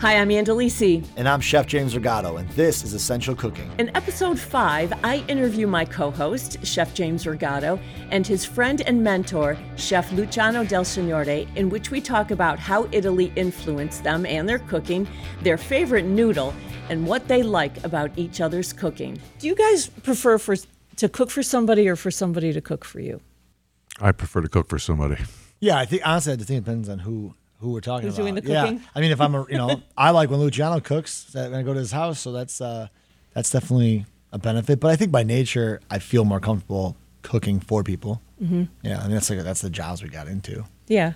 Hi, I'm Ann Delisi. And I'm Chef James Rigato, and this is Essential Cooking. In episode five, I interview my co host, Chef James Rigato, and his friend and mentor, Chef Luciano Del Signore, in which we talk about how Italy influenced them and their cooking, their favorite noodle, and what they like about each other's cooking. Do you guys prefer for to cook for somebody or for somebody to cook for you? I prefer to cook for somebody. Yeah, I think honestly, I think it depends on who who we're talking Who's about. doing the Yeah. I mean, if I'm a, you know, I like when Luciano cooks when I go to his house, so that's uh, that's definitely a benefit. But I think by nature, I feel more comfortable cooking for people. Mm-hmm. Yeah, I mean that's like that's the jobs we got into. Yeah,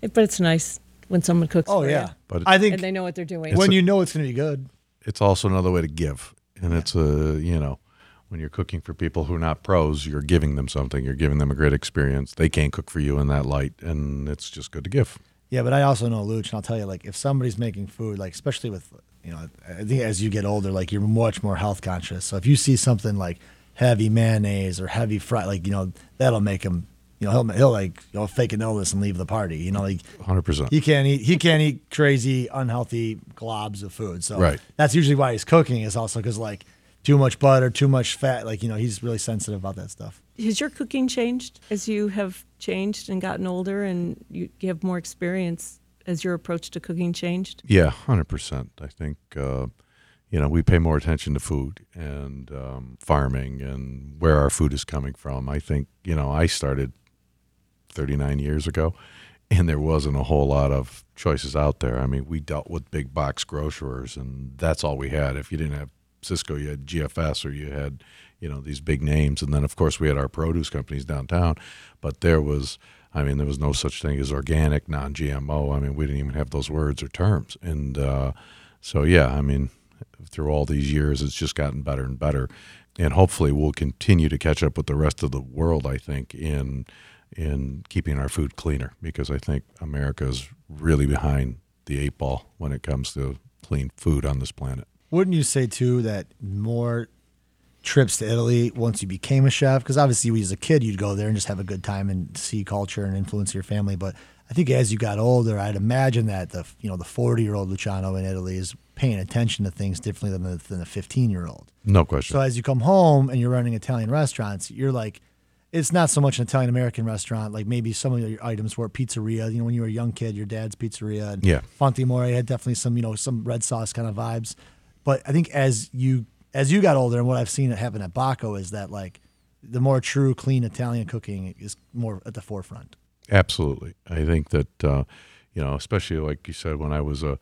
It- but it's nice when someone cooks. Oh for yeah, you But- I think and they know what they're doing. when a- you know it's going to be good. It's also another way to give, and it's a you know when you're cooking for people who are not pros, you're giving them something. You're giving them a great experience. They can't cook for you in that light, and it's just good to give. Yeah, but I also know Luch, and I'll tell you, like, if somebody's making food, like, especially with, you know, I think as you get older, like, you're much more health conscious. So if you see something like heavy mayonnaise or heavy fry, like, you know, that'll make him, you know, he'll, he'll like, you know, fake an illness and leave the party. You know, like, Hundred percent. he can't eat, he can't eat crazy, unhealthy globs of food. So Right. that's usually why he's cooking is also because, like, too much butter, too much fat, like, you know, he's really sensitive about that stuff. Has your cooking changed as you have changed and gotten older and you, you have more experience? Has your approach to cooking changed? Yeah, hundred percent. I think uh, you know we pay more attention to food and um, farming and where our food is coming from. I think you know I started 39 years ago, and there wasn't a whole lot of choices out there. I mean, we dealt with big box grocers, and that's all we had. If you didn't have Sysco, you had GFS, or you had you know these big names, and then of course we had our produce companies downtown. But there was, I mean, there was no such thing as organic, non-GMO. I mean, we didn't even have those words or terms, and uh, so yeah, I mean, through all these years, it's just gotten better and better, and hopefully we'll continue to catch up with the rest of the world. I think in in keeping our food cleaner because I think America is really behind the eight ball when it comes to clean food on this planet. Wouldn't you say too that more trips to Italy once you became a chef? Because obviously, as a kid, you'd go there and just have a good time and see culture and influence your family. But I think as you got older, I'd imagine that the you know the forty year old Luciano in Italy is paying attention to things differently than the, than the fifteen year old. No question. So as you come home and you're running Italian restaurants, you're like, it's not so much an Italian American restaurant. Like maybe some of your items were pizzeria. You know, when you were a young kid, your dad's pizzeria. And Yeah. Fonte d'Amore had definitely some, you know, some red sauce kind of vibes. But I think as you as you got older, and what I've seen happen at Bacco is that like the more true, clean Italian cooking is more at the forefront. Absolutely. I think that, uh, you know, especially like you said, when I was a,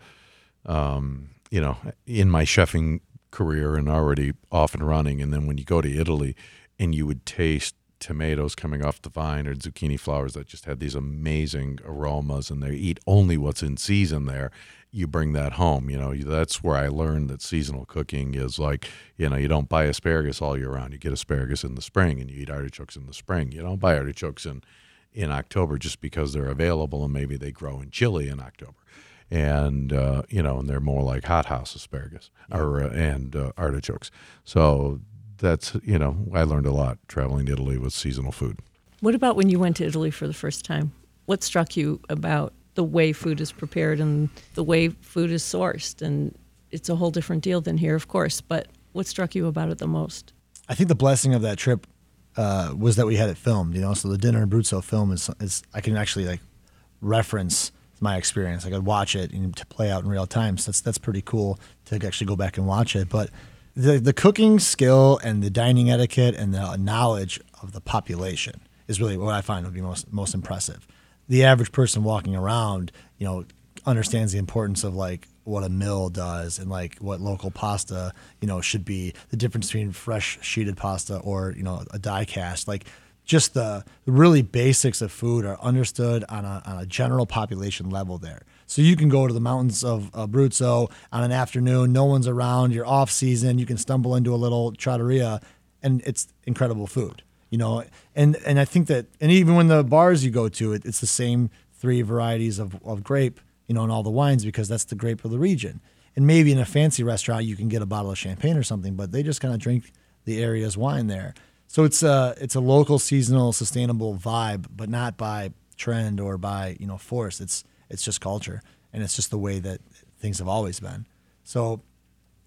um, you know, in my chefing career and already off and running, and then when you go to Italy and you would taste tomatoes coming off the vine or zucchini flowers that just had these amazing aromas and they eat only what's in season there you bring that home you know that's where i learned that seasonal cooking is like you know you don't buy asparagus all year round you get asparagus in the spring and you eat artichokes in the spring you don't buy artichokes in in October just because they're available and maybe they grow in Chile in October. And uh, you know, and they're more like hothouse asparagus or uh, and uh, artichokes. So that's you know, I learned a lot traveling to Italy with seasonal food. What about when you went to Italy for the first time? What struck you about the way food is prepared and the way food is sourced? And it's a whole different deal than here, of course, but what struck you about it the most? I think the blessing of that trip uh, was that we had it filmed. You know, so the dinner in Abruzzo film is is I can actually like reference my experience. I could watch it and to play out in real time. So that's that's pretty cool to actually go back and watch it. But the the cooking skill and the dining etiquette and the knowledge of the population is really what I find would be most most impressive. The average person walking around, you know, understands the importance of like what a mill does and like what local pasta, you know, should be, the difference between fresh sheeted pasta or, you know, a die cast. Like just the really basics of food are understood on a, on a general population level there. So you can go to the mountains of Abruzzo on an afternoon, no one's around, you're off season, you can stumble into a little trattoria and it's incredible food. You know, and and I think that, and even when the bars you go to, it, it's the same three varieties of, of grape, you know, in all the wines because that's the grape of the region. And maybe in a fancy restaurant you can get a bottle of champagne or something, but they just kind of drink the area's wine there. So it's a it's a local, seasonal, sustainable vibe, but not by trend or by you know force. It's it's just culture, and it's just the way that things have always been. So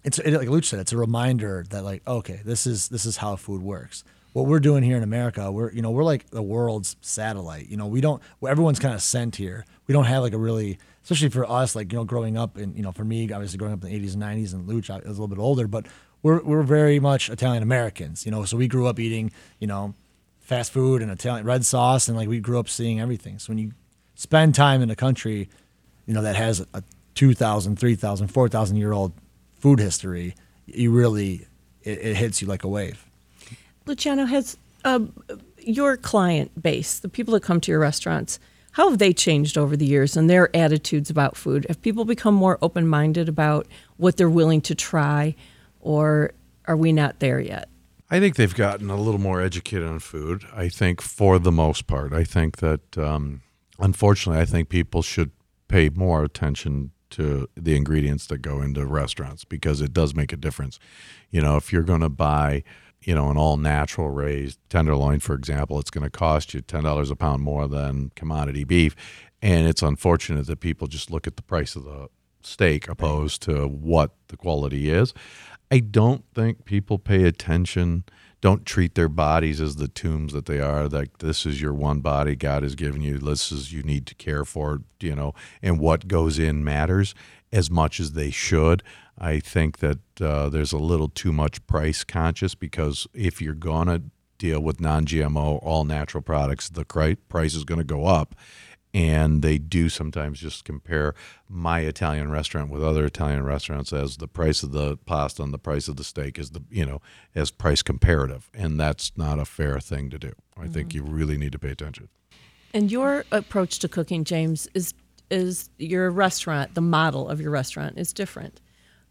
it's it, like Luch said, it's a reminder that like okay, this is this is how food works. What we're doing here in America, we're you know we're like the world's satellite. You know we don't everyone's kind of sent here. We don't have like a really especially for us like you know growing up and you know for me obviously growing up in the 80s and 90s and Luch I was a little bit older, but we're we're very much Italian Americans. You know so we grew up eating you know fast food and Italian red sauce and like we grew up seeing everything. So when you spend time in a country, you know that has a 2,000, 3,000, 4,000 year old food history, you really it, it hits you like a wave. Luciano has uh, your client base, the people that come to your restaurants. How have they changed over the years and their attitudes about food? Have people become more open minded about what they're willing to try, or are we not there yet? I think they've gotten a little more educated on food. I think for the most part, I think that um, unfortunately, I think people should pay more attention to the ingredients that go into restaurants because it does make a difference. You know, if you're going to buy, you know, an all natural raised tenderloin, for example, it's going to cost you $10 a pound more than commodity beef. And it's unfortunate that people just look at the price of the steak opposed to what the quality is. I don't think people pay attention don't treat their bodies as the tombs that they are. Like this is your one body God has given you. This is you need to care for, you know, and what goes in matters as much as they should. I think that uh, there's a little too much price conscious because if you're gonna deal with non-GMO, all natural products, the price is going to go up and they do sometimes just compare my Italian restaurant with other Italian restaurants as the price of the pasta and the price of the steak is the you know as price comparative, and that's not a fair thing to do. I mm-hmm. think you really need to pay attention. And your approach to cooking, James, is is your restaurant, the model of your restaurant is different.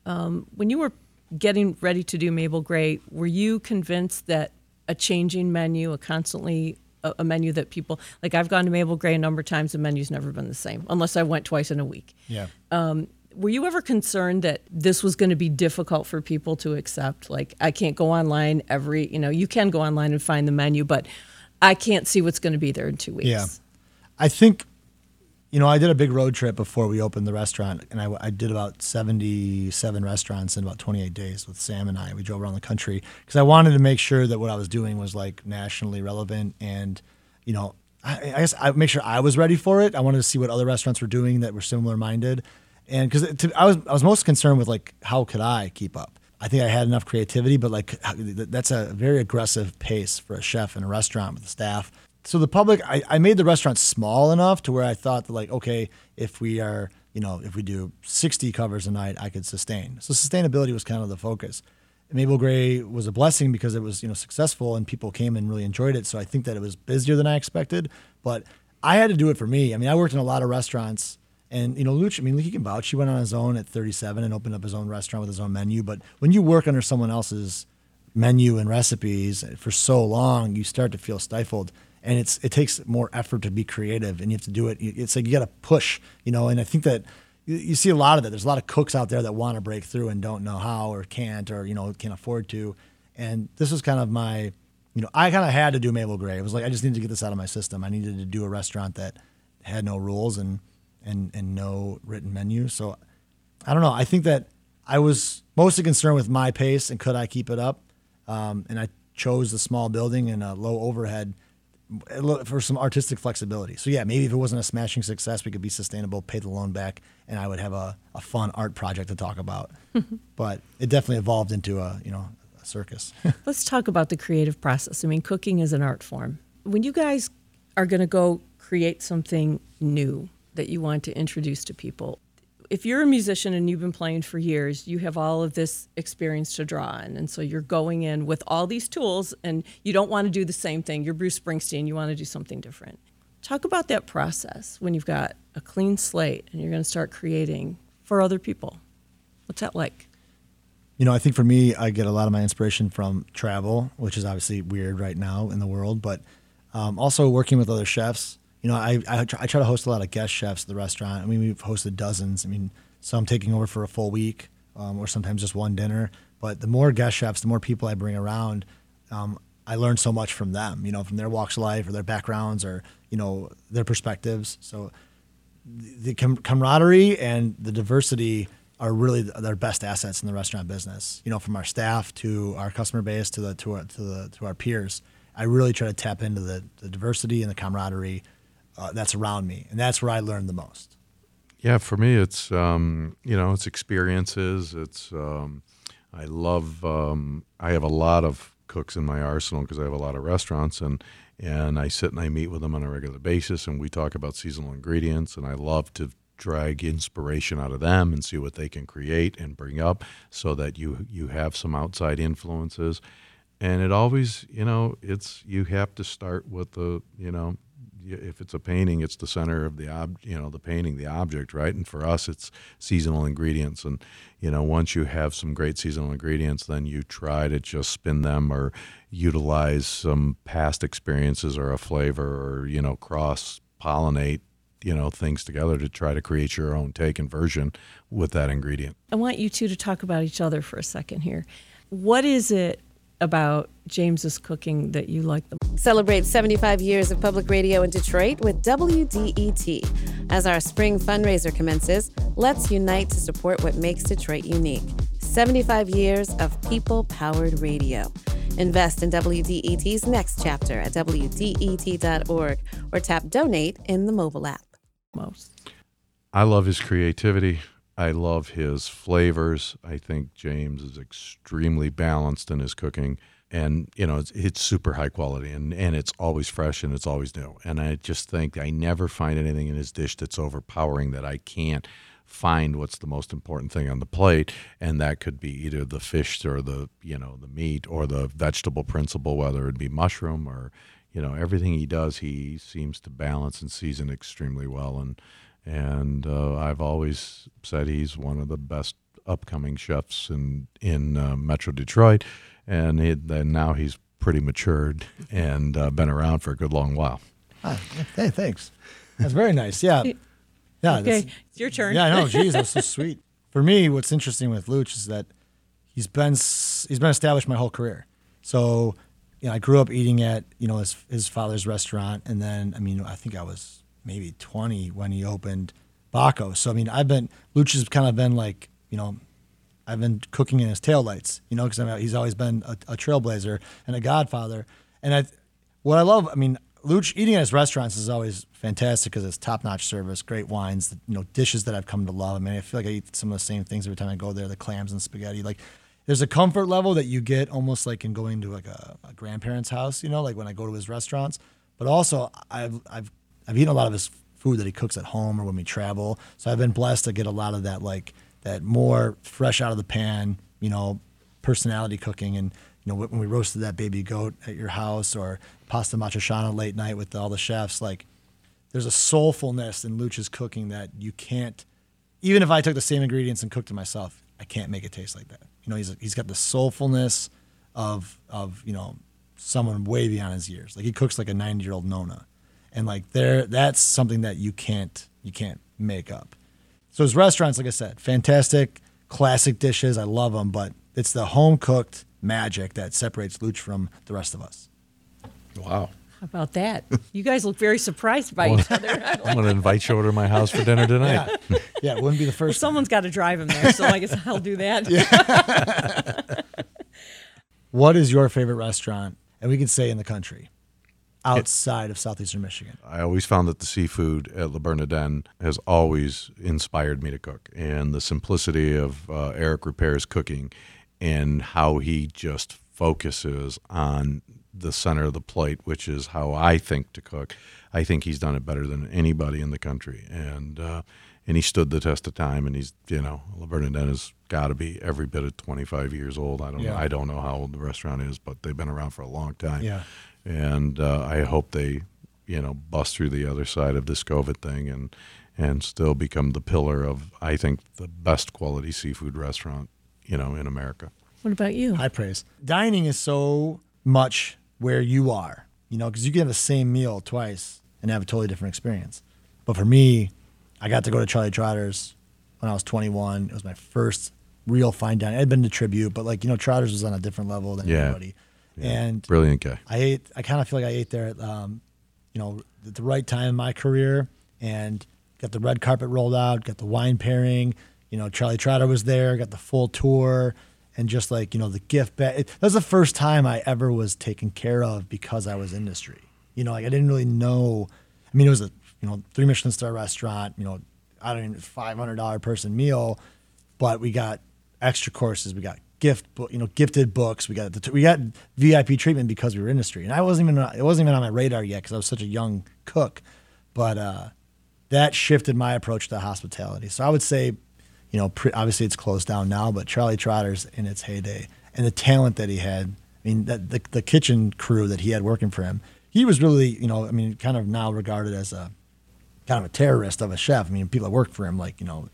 Um, when you were getting ready to do Mabel Gray, were you convinced that a changing menu, a constantly a, a, menu that people like. I've gone to Mabel Gray a number of times. The menu's never been the same, unless I went twice in a week. Yeah. Um, were you ever concerned that this was going to be difficult for people to accept? Like, I can't go online every. You know, you can go online and find the menu, but I can't see what's going to be there in two weeks. Yeah. I think you know, I did a big road trip before we opened the restaurant, and I, I, did about 77 restaurants in about 28 days with Sam and I. We drove around the country because I wanted to make sure that what I was doing was like nationally relevant, and you know, I, I guess I make sure I was ready for it. I wanted to see what other restaurants were doing that were similar minded, and because I was I was most concerned with like how could I keep up. I think I had enough creativity, but like that's a very aggressive pace for a chef in a restaurant with the staff so the public, I, I made the restaurant small enough to where I thought that like, okay, if we are, you know, if we do 60 covers a night, I could sustain. So sustainability was kind of the focus. Mabel Gray was a blessing because it was, you know, successful and people came and really enjoyed it. So I think that it was busier than I expected, but I had to do it for me. I mean, I worked in a lot of restaurants and, you know, Luch, I mean, he can vouch. He went on his own at 37 and opened up his own restaurant with his own menu. But when you work under someone else's menu and recipes for so long, you start to feel stifled and it's it takes more effort to be creative and you have to do it. It's like you got to push you know and i think that you, see a lot of that. There's a lot of cooks out there that want to break through and don't know how or can't or you know can't afford to. And this was kind of my you know i kind of had to do mabel gray. It was like i just needed to get this out of my system. I needed to do a restaurant that had no rules and and and no written menu. So i don't know. I think that i was mostly concerned with my pace and could i keep it up? Um, and i chose the small building and a low overhead for some artistic flexibility. So yeah, maybe if it wasn't a smashing success, we could be sustainable, pay the loan back, and I would have a, a fun art project to talk about. but it definitely evolved into a you know a circus. Let's talk about the creative process. I mean, cooking is an art form. When you guys are going to go create something new that you want to introduce to people, if you're a musician and you've been playing for years, you have all of this experience to draw on. And so you're going in with all these tools and you don't want to do the same thing. You're Bruce Springsteen, you want to do something different. Talk about that process when you've got a clean slate and you're going to start creating for other people. What's that like? You know, I think for me, I get a lot of my inspiration from travel, which is obviously weird right now in the world, but um, also working with other chefs you know, I, I try, I, try, to host a lot of guest chefs at the restaurant. I mean, we've hosted dozens. I mean, some taking over for a full week um, or sometimes just one dinner. But the more guest chefs, the more people I bring around, um, I learn so much from them, you know, from their walks of life or their backgrounds or, you know, their perspectives. So the com- camaraderie and the diversity are really their best assets in the restaurant business. You know, from our staff to our customer base to the to our, to the to our peers. I really try to tap into the, the diversity and the camaraderie uh, that's around me, and that's where I learn the most. Yeah, for me, it's um, you know, it's experiences. It's um, I love. Um, I have a lot of cooks in my arsenal because I have a lot of restaurants, and and I sit and I meet with them on a regular basis, and we talk about seasonal ingredients, and I love to drag inspiration out of them and see what they can create and bring up, so that you you have some outside influences, and it always you know it's you have to start with the you know if it's a painting, it's the center of the ob, you know, the painting, the object, right? And for us, it's seasonal ingredients. And you know, once you have some great seasonal ingredients, then you try to just spin them or utilize some past experiences or a flavor or you know, cross pollinate you know things together to try to create your own take and version with that ingredient. I want you two to talk about each other for a second here. What is it about James's cooking that you like the most? Celebrate 75 years of public radio in Detroit with WDET. As our spring fundraiser commences, let's unite to support what makes Detroit unique. 75 years of people powered radio. Invest in WDET's next chapter at WDET.org or tap donate in the mobile app. Most. I love his creativity. I love his flavors. I think James is extremely balanced in his cooking. And, you know, it's, it's super high quality and, and it's always fresh and it's always new. And I just think I never find anything in his dish that's overpowering that I can't find what's the most important thing on the plate and that could be either the fish or the you know the meat or the vegetable principle whether it be mushroom or you know everything he does he seems to balance and season extremely well and and uh, I've always said he's one of the best upcoming chefs in in uh, Metro Detroit, and then now he's pretty matured and uh, been around for a good long while. Ah, hey, thanks. That's very nice. Yeah, yeah. Okay, it's your turn. Yeah, I know. Geez, that's so sweet. For me, what's interesting with Luch is that he's been he's been established my whole career. So, you know, I grew up eating at you know his his father's restaurant, and then I mean, I think I was maybe 20 when he opened Bacco. So I mean, I've been Luch has kind of been like you know, I've been cooking in his taillights, you know, because I mean, he's always been a, a, trailblazer and a godfather. And I, what I love, I mean, Luch eating at his restaurants is always fantastic because it's top notch service, great wines, you know, dishes that I've come to love. I mean, I feel like I eat some of the same things every time I go there, the clams and spaghetti, like. There's a comfort level that you get almost like in going to like a, a grandparent's house, you know, like when I go to his restaurants. But also, I've I've I've eaten a lot of his food that he cooks at home or when we travel. So I've been blessed to get a lot of that like that more fresh out of the pan, you know, personality cooking and you know when we roasted that baby goat at your house or pasta matriciana late night with all the chefs like there's a soulfulness in Luch's cooking that you can't even if I took the same ingredients and cooked it myself, I can't make it taste like that. You know, he's he's got the soulfulness of of, you know, someone way beyond his years. Like he cooks like a 90-year-old nonna and like there that's something that you can't you can't make up. So his restaurants like i said fantastic classic dishes. I love them but it's the home cooked magic that separates luch from the rest of us. Wow. How about that? You guys look very surprised by each other. I'm going to invite you over to my house for dinner tonight. Yeah, yeah it wouldn't be the first well, someone's got to drive him there so i guess i'll do that. Yeah. what is your favorite restaurant and we can say in the country outside of southeastern Michigan. I always found that the seafood at Le Bernardin has always inspired me to cook, and the simplicity of uh, Eric Ripert's cooking, and how he just focuses on the center of the plate, which is how I think to cook. I think he's done it better than anybody in the country, and uh, and he stood the test of time. And he's you know Le Bernardin has got to be every bit of 25 years old. I don't yeah. know. I don't know how old the restaurant is, but they've been around for a long time. Yeah and uh, I hope they, you know, bust through the other side of this COVID thing and and still become the pillar of I think the best quality seafood restaurant, you know, in America. What about you? High praise. Dining is so much where you are, you know, because you can have the same meal twice and have a totally different experience. But for me, I got to go to Charlie Trotter's when I was 21. It was my first real fine dining. I'd been to Tribute, but like you know, Trotter's was on a different level than yeah. anybody. Yeah. And brilliant guy. I ate. I kind of feel like I ate there at, um, you know, at the right time in my career, and got the red carpet rolled out, got the wine pairing. You know, Charlie Trotter was there, got the full tour, and just like you know the gift bag. It, that was the first time I ever was taken care of because I was industry. You know, like I didn't really know. I mean, it was a you know three Michelin star restaurant. You know, I don't even five hundred dollar person meal, but we got extra courses. We got gift, you know, gifted books. We got the, we got VIP treatment because we were industry, and I wasn't even it wasn't even on my radar yet because I was such a young cook. But uh, that shifted my approach to hospitality. So I would say, you know, pre, obviously it's closed down now, but Charlie Trotter's in its heyday, and the talent that he had. I mean, that, the the kitchen crew that he had working for him, he was really, you know, I mean, kind of now regarded as a kind of a terrorist of a chef. I mean, people that worked for him, like you know,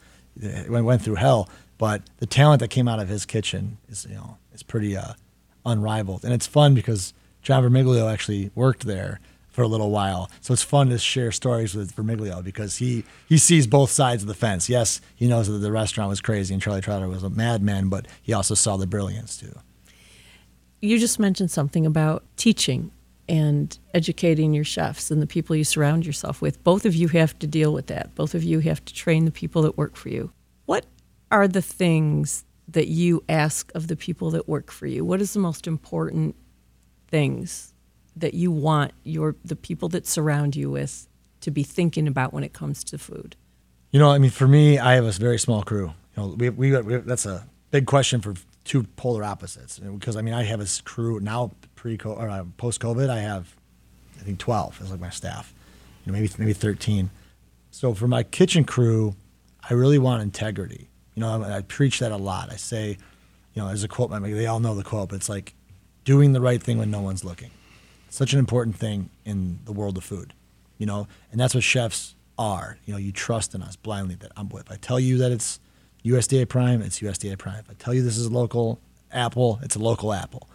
went through hell. But the talent that came out of his kitchen is, you know, is pretty uh, unrivaled, and it's fun because John Vermiglio actually worked there for a little while. So it's fun to share stories with Vermiglio because he he sees both sides of the fence. Yes, he knows that the restaurant was crazy and Charlie Trotter was a madman, but he also saw the brilliance too. You just mentioned something about teaching and educating your chefs and the people you surround yourself with. Both of you have to deal with that. Both of you have to train the people that work for you. What are the things that you ask of the people that work for you? What is the most important things that you want your the people that surround you with to be thinking about when it comes to food? You know, I mean, for me, I have a very small crew. You know, we, we, we that's a big question for two polar opposites. Because I mean, I have a crew now pre or uh, post COVID. I have, I think, twelve as like my staff. You know, maybe maybe thirteen. So for my kitchen crew, I really want integrity. You know, I, I preach that a lot. I say, you know, as a quote, I mean, they all know the quote, but it's like doing the right thing when no one's looking. Such an important thing in the world of food, you know, and that's what chefs are. You know, you trust in us blindly that I'm, with. I tell you that it's USDA prime, it's USDA prime. If I tell you this is a local apple, it's a local apple.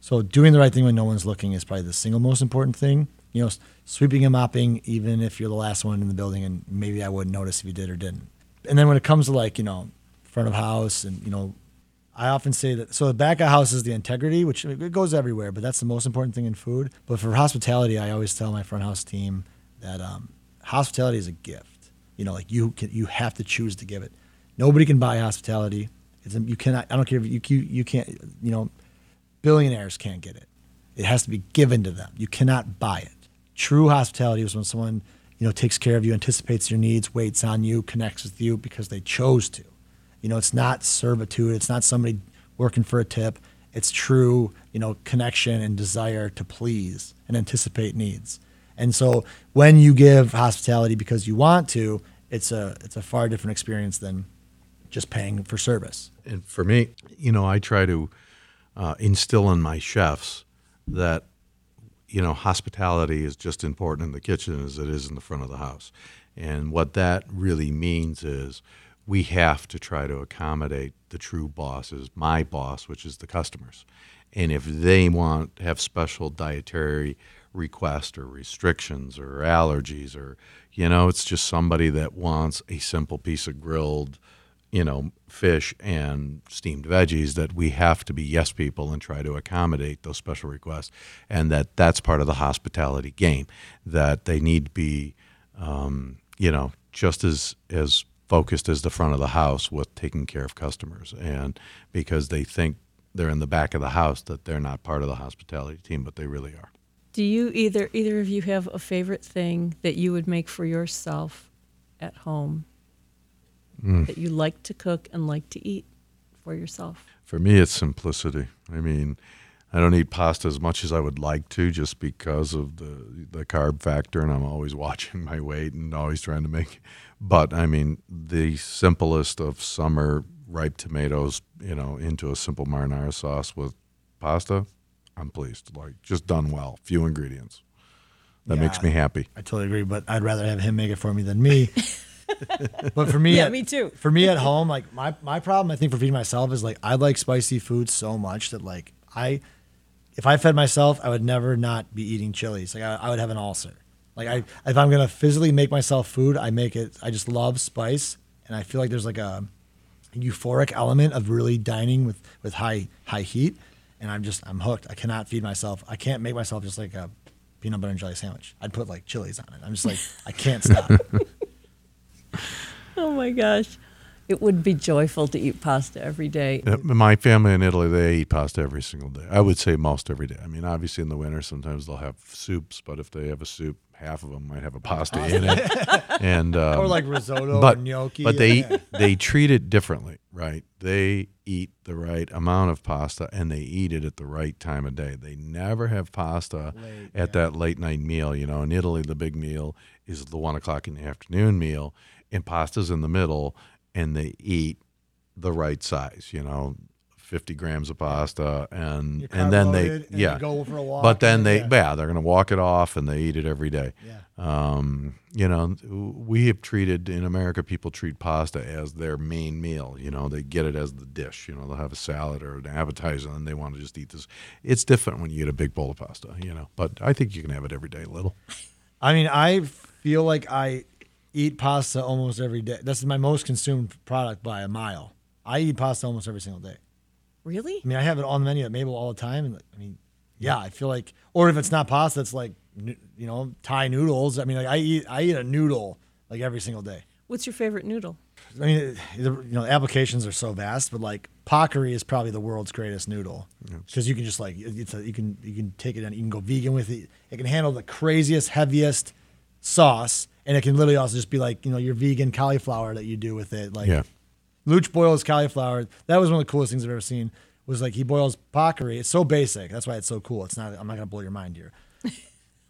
So doing the right thing when no one's looking is probably the single most important thing. You know, sweeping and mopping, even if you're the last one in the building, and maybe I wouldn't notice if you did or didn't. And then when it comes to like, you know, front of house and you know I often say that so the back of house is the integrity, which it goes everywhere, but that's the most important thing in food. But for hospitality, I always tell my front house team that um, hospitality is a gift. You know, like you can, you have to choose to give it. Nobody can buy hospitality. It's, you cannot. I don't care if you, you you can't. You know, billionaires can't get it. It has to be given to them. You cannot buy it. True hospitality is when someone you know takes care of you, anticipates your needs, waits on you, connects with you because they chose to. You know, it's not servitude. It's not somebody working for a tip. It's true, you know, connection and desire to please and anticipate needs. And so when you give hospitality because you want to, it's a it's a far different experience than just paying for service. And for me, you know, I try to uh, instill in my chefs that you know hospitality is just important in the kitchen as it is in the front of the house. And what that really means is we have to try to accommodate the true bosses, my boss, which is the customers. And if they want to have special dietary requests or restrictions or allergies or you know, it's just somebody that wants a simple piece of grilled, you know, fish and steamed veggies that we have to be yes people and try to accommodate those special requests and that that's part of the hospitality game that they need to be um, you know just as as focused as the front of the house with taking care of customers. And because they think they're in the back of the house that they're not part of the hospitality team but they really are. Do you either either of you have a favorite thing that you would make for yourself at home mm. that you like to cook and like to eat for yourself for me it's simplicity i mean I don't eat pasta as much as I would like to, just because of the the carb factor, and I'm always watching my weight and always trying to make. But I mean, the simplest of summer ripe tomatoes, you know, into a simple marinara sauce with pasta, I'm pleased. Like just done well, few ingredients. That yeah, makes me happy. I totally agree, but I'd rather have him make it for me than me. but for me, yeah, at, me too. For me at home, like my my problem, I think for feeding myself is like I like spicy food so much that like I if I fed myself, I would never not be eating chilies. Like I, I would have an ulcer. Like I, if I'm gonna physically make myself food, I make it. I just love spice, and I feel like there's like a, a euphoric element of really dining with with high high heat, and I'm just I'm hooked. I cannot feed myself. I can't make myself just like a peanut butter and jelly sandwich. I'd put like chilies on it. I'm just like I can't stop. Oh my gosh. It would be joyful to eat pasta every day. My family in Italy, they eat pasta every single day. I would say most every day. I mean, obviously in the winter, sometimes they'll have soups, but if they have a soup, half of them might have a pasta in it. And um, or like risotto but or gnocchi. but they yeah. they treat it differently, right? They eat the right amount of pasta and they eat it at the right time of day. They never have pasta Late, at that late night meal. You know, in Italy, the big meal is the one o'clock in the afternoon meal, and pasta's in the middle, and they eat the right size. You know. 50 grams of pasta and and then they and yeah go for a walk, but then they yeah. yeah they're gonna walk it off and they eat it every day Yeah. um, you know, we have treated in America, people treat pasta as their main meal. You know, they get it as the dish. You know, they'll have a salad or an appetizer and they want to just eat this. It's different when you eat a big bowl of pasta, you know, but I think you can have it every day, little. I mean, I feel like I eat pasta almost every day. That's my most consumed product by a mile. I eat pasta almost every single day. Really? I mean, I have it on the menu at Mabel all the time. And I mean, yeah, I feel like, or if it's not pasta, it's like, you know, Thai noodles. I mean, like I eat, I eat a noodle like every single day. What's your favorite noodle? I mean, you know, applications are so vast, but like Paccheri is probably the world's greatest noodle because you can just like it's a, you can you can take it and you can go vegan with it. It can handle the craziest, heaviest sauce, and it can literally also just be like you know your vegan cauliflower that you do with it. Like Yeah. Luch boils cauliflower. That was one of the coolest things I've ever seen. Was like he boils Paccheri. It's so basic. That's why it's so cool. It's not. I'm not gonna blow your mind here.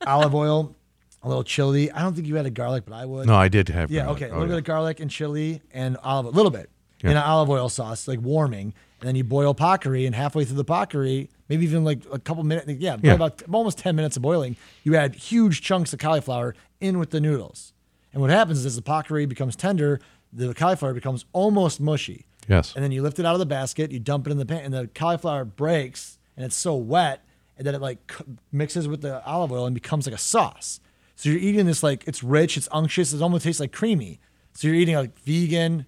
Olive oil, a little chili. I don't think you had a garlic, but I would. No, I did have. Yeah, garlic. okay. A Oh, little yeah. bit of garlic and chili and olive, a little bit in an olive oil sauce, like warming, and then you boil paccheri, and halfway through the paccheri, maybe even like a couple minutes, yeah, Yeah. about almost ten minutes of boiling, you add huge chunks of cauliflower in with the noodles, and what happens is as the paccheri becomes tender, the cauliflower becomes almost mushy. Yes. And then you lift it out of the basket, you dump it in the pan, and the cauliflower breaks, and it's so wet, and then it like mixes with the olive oil and becomes like a sauce. So you're eating this like it's rich, it's unctuous, it almost tastes like creamy. So you're eating a vegan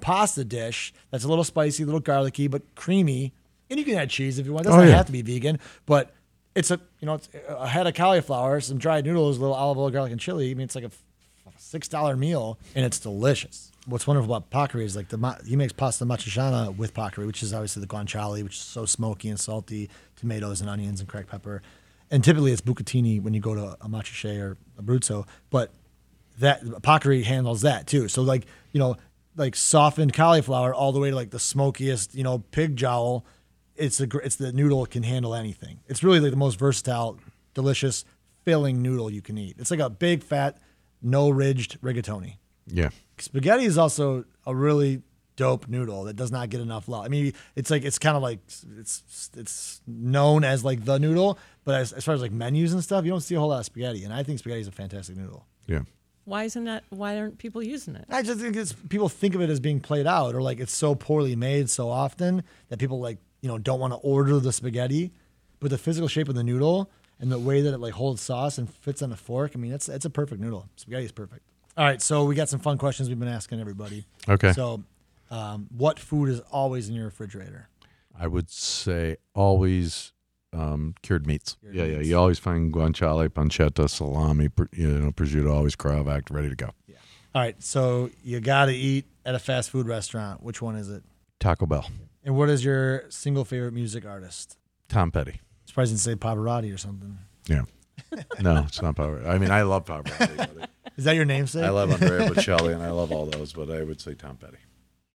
pasta dish that's a little spicy, a little garlicky, but creamy. And you can add cheese if you want. It doesn't Oh, yeah. have to be vegan, but it's a you know it's a head of cauliflower, some dried noodles, a little olive oil, garlic, and chili. I mean, it's like a six dollar meal, and it's delicious. What's wonderful about Paccheri is like the he makes pasta matriciana with Paccheri, which is obviously the guanciale, which is so smoky and salty, tomatoes and onions and cracked pepper, and typically it's bucatini when you go to Amatrice or Abruzzo, but that Paccheri handles that too. So like you know like softened cauliflower all the way to like the smokiest you know pig jowl. It's a it's the noodle can handle anything. It's really like the most versatile, delicious, filling noodle you can eat. It's like a big fat, no ridged rigatoni. Yeah. Spaghetti is also a really dope noodle that does not get enough love. I mean, it's like it's kind of like it's it's known as like the noodle, but as, as far as like menus and stuff, you don't see a whole lot of spaghetti, and I think spaghetti is a fantastic noodle. Yeah. Why isn't that? Why aren't people using it? I just think it's people think of it as being played out, or like it's so poorly made so often that people like you know don't want to order the spaghetti, but the physical shape of the noodle and the way that it like holds sauce and fits on a fork. I mean, it's it's a perfect noodle. Spaghetti is perfect. All right, so we got some fun questions we've been asking everybody. Okay. So, um, what food is always in your refrigerator? I would say always um, cured meats. Cured yeah, yeah. You always find guanciale, pancetta, salami, pr- you know, prosciutto, always cryovac, ready to go. Yeah. All right, so you got to eat at a fast food restaurant. Which one is it? Taco Bell, And what is your single favorite music artist? Tom Petty. Surprised you didn't say Pavarotti or something. Yeah. no, it's not Pavarotti. I mean, I love Pavarotti. Is that your namesake? I love Andrea Bocelli and I love all those, but I would say Tom Petty.